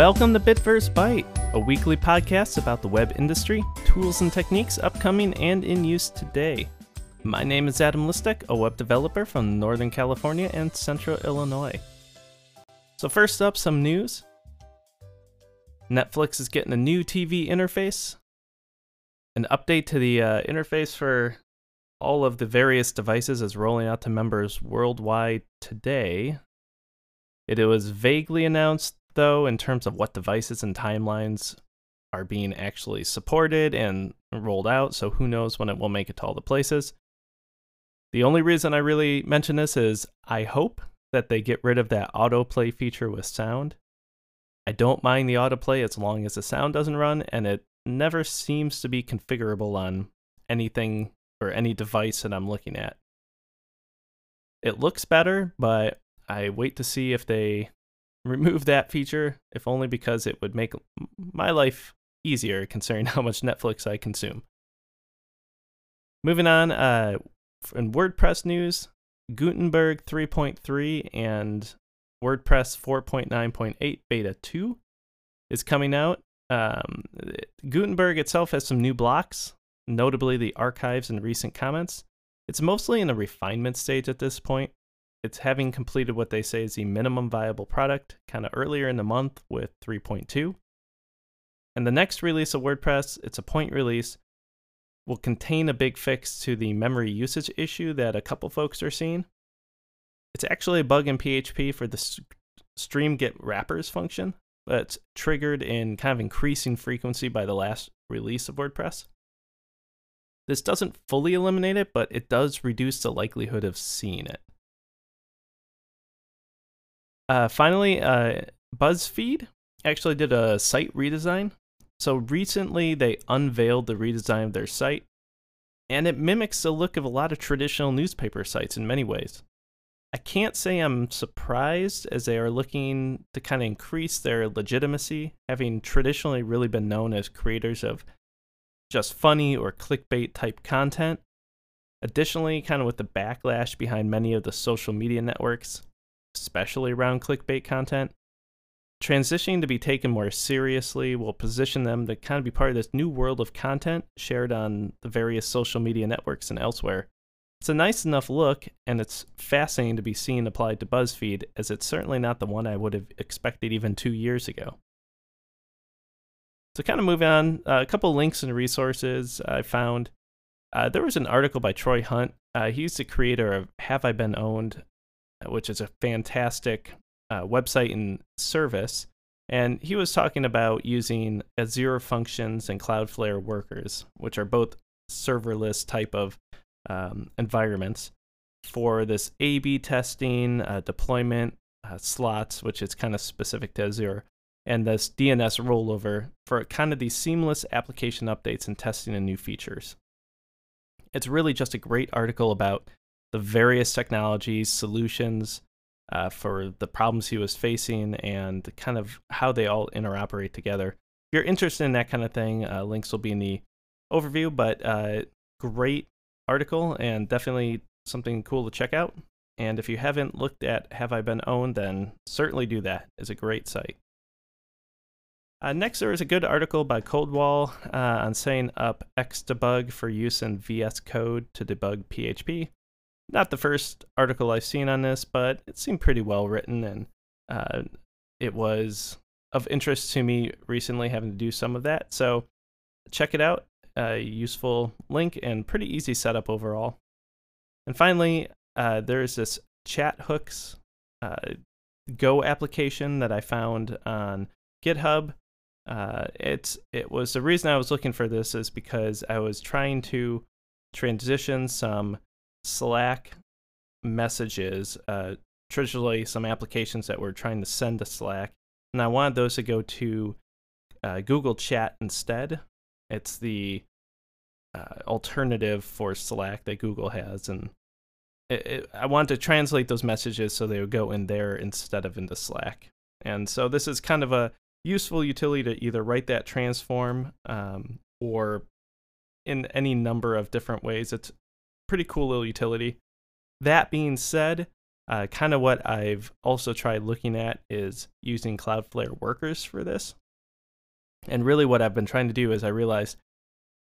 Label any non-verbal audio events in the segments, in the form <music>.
Welcome to Bitverse Byte, a weekly podcast about the web industry, tools and techniques upcoming and in use today. My name is Adam Listek, a web developer from Northern California and Central Illinois. So, first up, some news. Netflix is getting a new TV interface, an update to the uh, interface for all of the various devices is rolling out to members worldwide today. It was vaguely announced though, in terms of what devices and timelines are being actually supported and rolled out, so who knows when it will make it to all the places. The only reason I really mention this is I hope that they get rid of that autoplay feature with sound. I don't mind the autoplay as long as the sound doesn't run, and it never seems to be configurable on anything or any device that I'm looking at. It looks better, but I wait to see if they remove that feature, if only because it would make my life easier considering <laughs> how much Netflix I consume. Moving on, uh, in WordPress news, Gutenberg 3.3 and WordPress 4.9.8 Beta 2 is coming out. Um, Gutenberg itself has some new blocks, notably the archives and recent comments. It's mostly in the refinement stage at this point, it's having completed what they say is the minimum viable product kind of earlier in the month with 3.2. And the next release of WordPress, it's a point release, will contain a big fix to the memory usage issue that a couple folks are seeing. It's actually a bug in PHP for the stream get wrappers function that's triggered in kind of increasing frequency by the last release of WordPress. This doesn't fully eliminate it, but it does reduce the likelihood of seeing it. Uh, finally, uh, BuzzFeed actually did a site redesign. So recently, they unveiled the redesign of their site, and it mimics the look of a lot of traditional newspaper sites in many ways. I can't say I'm surprised as they are looking to kind of increase their legitimacy, having traditionally really been known as creators of just funny or clickbait type content. Additionally, kind of with the backlash behind many of the social media networks, especially around clickbait content. Transitioning to be taken more seriously will position them to kind of be part of this new world of content shared on the various social media networks and elsewhere. It's a nice enough look, and it's fascinating to be seen applied to BuzzFeed, as it's certainly not the one I would have expected even two years ago. So, kind of moving on, uh, a couple links and resources I found. Uh, there was an article by Troy Hunt. Uh, he's the creator of Have I Been Pwned, which is a fantastic uh, website and service. And he was talking about using Azure Functions and Cloudflare Workers, which are both serverless type of um, environments for this A/B testing, uh, deployment uh, slots, which is kind of specific to Azure, and this DNS rollover for kind of these seamless application updates and testing and new features. It's really just a great article about the various technologies, solutions uh, for the problems he was facing, and kind of how they all interoperate together. If you're interested in that kind of thing, uh, links will be in the overview, but uh, great article and definitely something cool to check out. And if you haven't looked at Have I Been Pwned, then certainly do that. It's a great site. Uh, next, there is a good article by Codewall uh, on setting up Xdebug for use in VS Code to debug PHP not the first article I've seen on this, but it seemed pretty well written, and uh, it was of interest to me recently having to do some of that. So check it out. A useful link and pretty easy setup overall. And finally, uh, there's this chat hooks uh, Go application that I found on GitHub. Uh, it's it was the reason I was looking for this is because I was trying to transition some Slack messages, uh, traditionally some applications that we're trying to send to Slack, and I wanted those to go to uh, Google Chat instead. It's the uh, alternative for Slack that Google has, and it, it, I wanted to translate those messages so they would go in there instead of into Slack. And so this is kind of a useful utility to either write that transform um, or in any number of different ways. It's pretty cool little utility. That being said, Uh, kind of what I've also tried looking at is using Cloudflare workers for this. And really, what I've been trying to do is I realized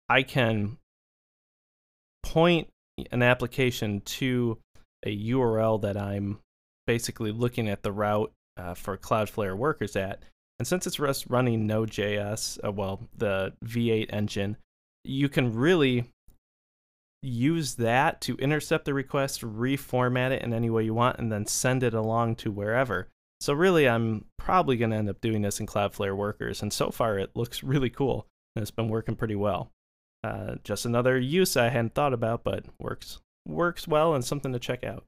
I can point an application to a URL that I'm basically looking at the route uh, for Cloudflare workers at. And since it's running Node.js, uh, well, the V8 engine, you can really use that to intercept the request, reformat it in any way you want, and then send it along to wherever. So really, I'm probably going to end up doing this in Cloudflare Workers, and so far it looks really cool, and it's been working pretty well. Uh, just another use I hadn't thought about, but works works well and something to check out.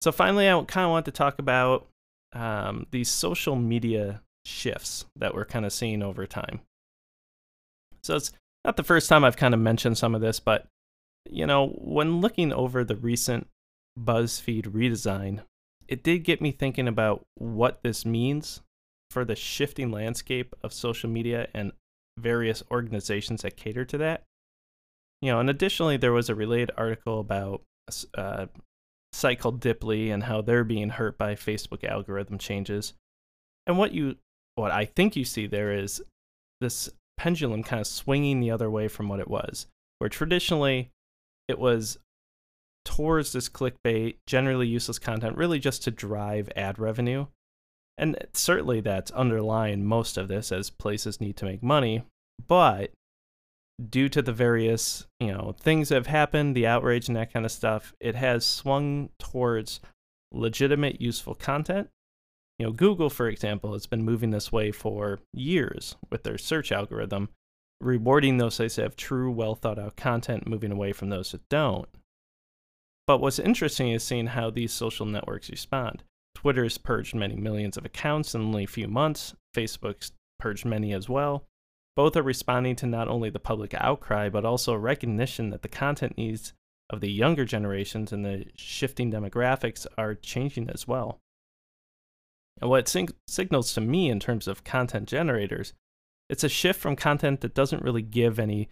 So finally, I kind of want to talk about um, these social media shifts that we're kind of seeing over time. So it's not the first time I've kind of mentioned some of this, but you know, when looking over the recent BuzzFeed redesign, it did get me thinking about what this means for the shifting landscape of social media and various organizations that cater to that. You know, and additionally, there was a related article about uh, site called Diply and how they're being hurt by Facebook algorithm changes. And what you what I think you see there is this pendulum kind of swinging the other way from what it was, where traditionally it was towards this clickbait, generally useless content, really just to drive ad revenue. And certainly that's underlying most of this as places need to make money. But due to the various, you know, things that have happened, the outrage and that kind of stuff, it has swung towards legitimate, useful content. You know, Google, for example, has been moving this way for years with their search algorithm, rewarding those sites that have true, well thought out content, moving away from those that don't. But what's interesting is seeing how these social networks respond. Twitter's purged many millions of accounts in only a few months, Facebook's purged many as well. Both are responding to not only the public outcry, but also a recognition that the content needs of the younger generations and the shifting demographics are changing as well. And what it signals to me in terms of content generators, it's a shift from content that doesn't really give any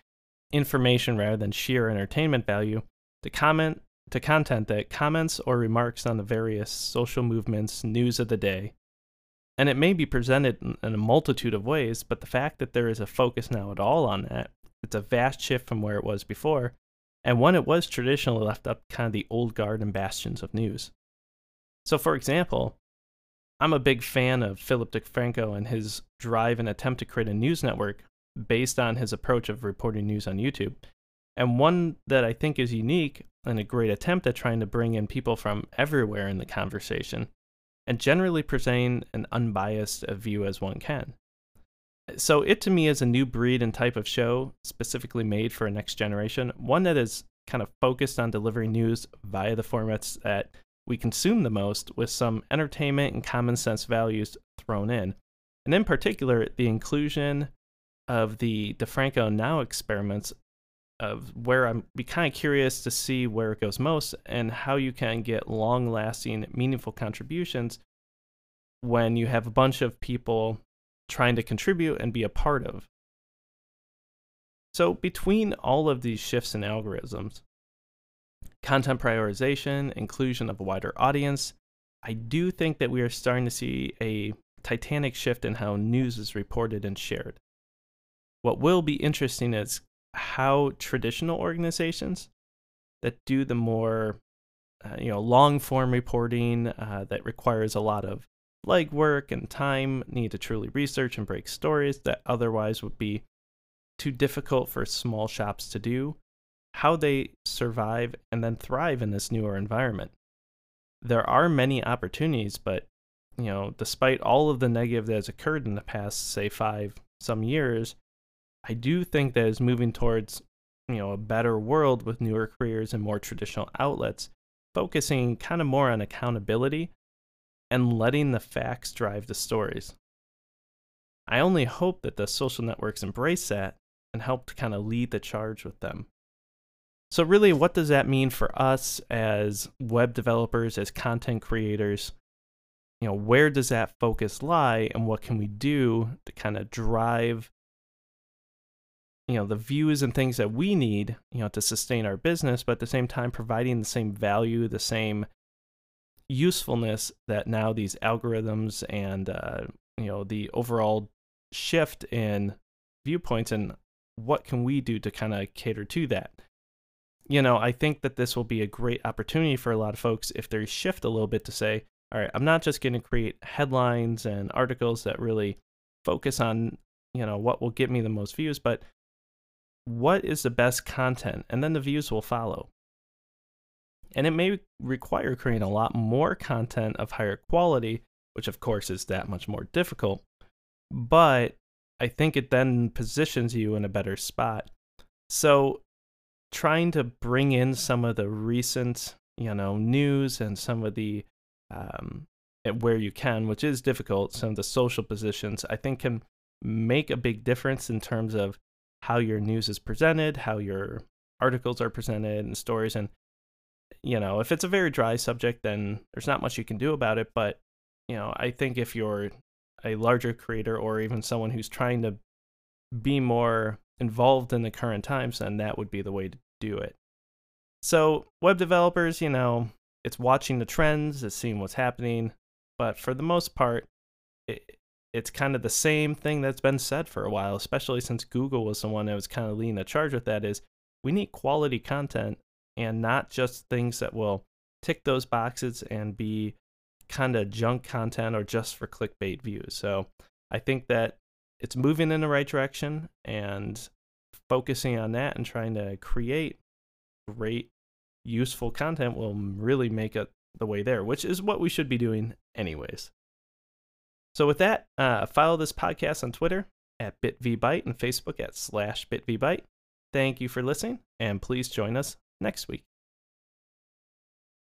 information rather than sheer entertainment value to comment to content that comments or remarks on the various social movements, news of the day, and it may be presented in, in a multitude of ways, but the fact that there is a focus now at all on that, it's a vast shift from where it was before, and one it was traditionally left up kind of the old guard and bastions of news. So, for example, I'm a big fan of Philip DeFranco and his drive and attempt to create a news network based on his approach of reporting news on YouTube. And one that I think is unique and a great attempt at trying to bring in people from everywhere in the conversation and generally presenting an unbiased view as one can. So, it to me is a new breed and type of show specifically made for a next generation, one that is kind of focused on delivering news via the formats that we consume the most with some entertainment and common sense values thrown in. And in particular, the inclusion of the DeFranco Now experiments of where I'm be kind of curious to see where it goes most and how you can get long lasting, meaningful contributions when you have a bunch of people trying to contribute and be a part of. So, between all of these shifts in algorithms, content prioritization, inclusion of a wider audience, I do think that we are starting to see a titanic shift in how news is reported and shared. What will be interesting is how traditional organizations that do the more uh, you know long form reporting uh, that requires a lot of legwork and time need to truly research and break stories that otherwise would be too difficult for small shops to do how they survive and then thrive in this newer environment there are many opportunities but you know despite all of the negative that has occurred in the past say five some years I do think that is moving towards you know a better world with newer careers and more traditional outlets, focusing kind of more on accountability and letting the facts drive the stories. I only hope that the social networks embrace that and help to kind of lead the charge with them. So, really, what does that mean for us as web developers, as content creators? You know, where does that focus lie, and what can we do to kind of drive you know the views and things that we need you know to sustain our business but at the same time providing the same value the same usefulness that now these algorithms and uh, you know the overall shift in viewpoints and what can we do to kind of cater to that you know i think that this will be a great opportunity for a lot of folks if they shift a little bit to say all right i'm not just going to create headlines and articles that really focus on you know what will get me the most views but what is the best content? And then the views will follow. And it may require creating a lot more content of higher quality which of course is that much more difficult but i think it then positions you in a better spot. So trying to bring in some of the recent you know news and some of the um, where you can which is difficult some of the social positions i think can make a big difference in terms of how your news is presented, how your articles are presented and stories. And you know, if it's a very dry subject then there's not much you can do about it, but you know, I think if you're a larger creator or even someone who's trying to be more involved in the current times, then that would be the way to do it. So, web developers, you know, it's watching the trends, it's seeing what's happening, but for the most part, it, it's kind of the same thing that's been said for a while, especially since Google was the one that was kind of leading the charge with that is we need quality content and not just things that will tick those boxes and be kind of junk content or just for clickbait views. So I think that it's moving in the right direction and focusing on that and trying to create great, useful content will really make it the way there, which is what we should be doing anyways. So with that, uh, follow this podcast on Twitter at bitvbyte and Facebook at slash bitvbyte. Thank you for listening, and please join us next week.